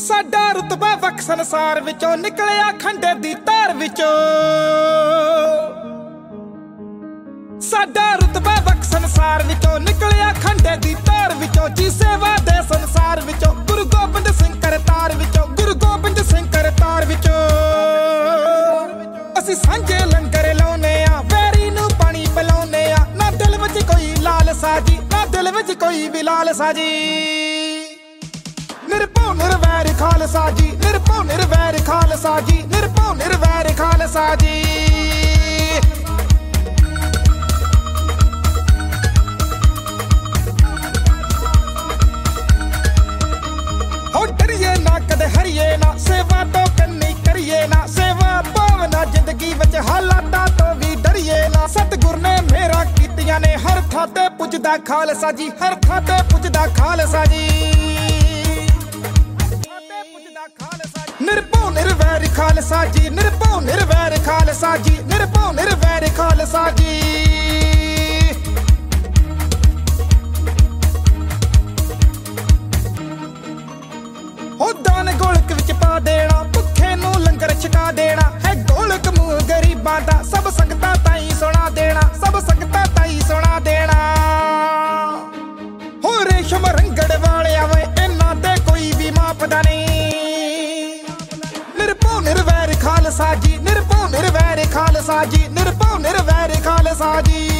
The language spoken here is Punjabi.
ਸਾਡਾ ਰਤਬਾ ਵਕ ਸੰਸਾਰ ਵਿੱਚੋਂ ਨਿਕਲਿਆ ਖੰਡੇ ਦੀ ਧਾਰ ਵਿੱਚੋਂ। ਸਾਡਾ ਰਤਬਾ ਵਕ ਸੰਸਾਰ ਵਿੱਚੋਂ ਨਿਕਲਿਆ ਖੰਡੇ ਦੀ ਧਾਰ ਵਿੱਚੋਂ। ਜੀ ਸੇਵਾ ਦੇ ਸੰਸਾਰ ਵਿੱਚੋਂ ਗੁਰੂ ਗੋਬਿੰਦ ਸਿੰਘ ਕਰਤਾਰ ਵਿੱਚੋਂ। ਗੁਰੂ ਗੋਬਿੰਦ ਸਿੰਘ ਕਰਤਾਰ ਵਿੱਚੋਂ। ਅਸੀਂ ਸਾਂਝੇ ਲੰਗਰ ਲਾਉਨੇ ਆ ਵੈਰੀ ਨੂੰ ਪਾਣੀ ਪਿਲਾਉਨੇ ਆ ਨਾ ਦਿਲ ਵਿੱਚ ਕੋਈ ਲਾਲ ਸਾਜੀ ਨਾ ਦਿਲ ਵਿੱਚ ਕੋਈ ਵੀ ਲਾਲ ਸਾਜੀ ਨਿਰਭਉ ਨਿਰਵੈਰ ਖਾਲਸਾ ਜੀ, ਨਿਰਭਉ ਨਿਰਵੈਰ ਖਾਲਸਾ ਜੀ, ਨਿਰਭਉ ਨਿਰਵੈਰ ਖਾਲਸਾ ਜੀ। ਹੋ ਡਰੀਏ ਨਾ ਕਦੇ ਹਰੀਏ ਨਾ, ਸੇਵਾ ਤੋਂ ਕੰਨੀ ਕਰੀਏ ਨਾ, ਸੇਵਾ ਭਾਵਨਾ ਜ਼ਿੰਦਗੀ ਵਿੱਚ ਹਾਲਾਤਾਂ ਤੋਂ ਵੀ ਡਰੀਏ ਨਾ। ਸਤਿਗੁਰ ਨੇ ਮੇਰਾ ਕੀਤੀਆਂ ਨੇ ਹਰ ਥਾਂ ਤੇ ਪੁੱਜਦਾ ਖਾਲਸਾ ਜੀ, ਹਰ ਥਾਂ ਤੇ ਪੁੱਜਦਾ ਖਾਲਸਾ ਜੀ। ਖਾਲਸਾ ਜੀ, ਨਿਰਭਉ ਨਿਰਵੈਰ ਖਾਲਸਾ ਜੀ, ਨਿਰਭਉ ਨਿਰਵੈਰ ਖਾਲਸਾ ਜੀ। ਹੋ ਦਾਨ ਗੋਲਕ ਵਿੱਚ ਪਾ ਦੇਣਾ, ਭੁੱਖੇ ਨੂੰ ਲੰਗਰ ਛਕਾ ਦੇਣਾ, ਹੈ ਗੋਲਕ ਮੂੰਹ ਗਰੀਬਾਂ ਦਾ, ਸਭ ਸੰਗਤਾਂ ਤਾਈ ਸੁਣਾ ਦੇਣਾ, ਸਭ ਸੰਗਤਾਂ ਤਾਈ ਸੁਣਾ ਦੇਣਾ। ਹੋ ਰੇਸ਼ਮ ਖਾਲਸਾ ਜੀ ਨਿਰਭਉ ਨਿਰਵੈਰ ਖਾਲਸਾ ਜੀ ਨਿਰਭਉ ਨਿਰਵੈਰ ਖਾਲਸਾ ਜੀ।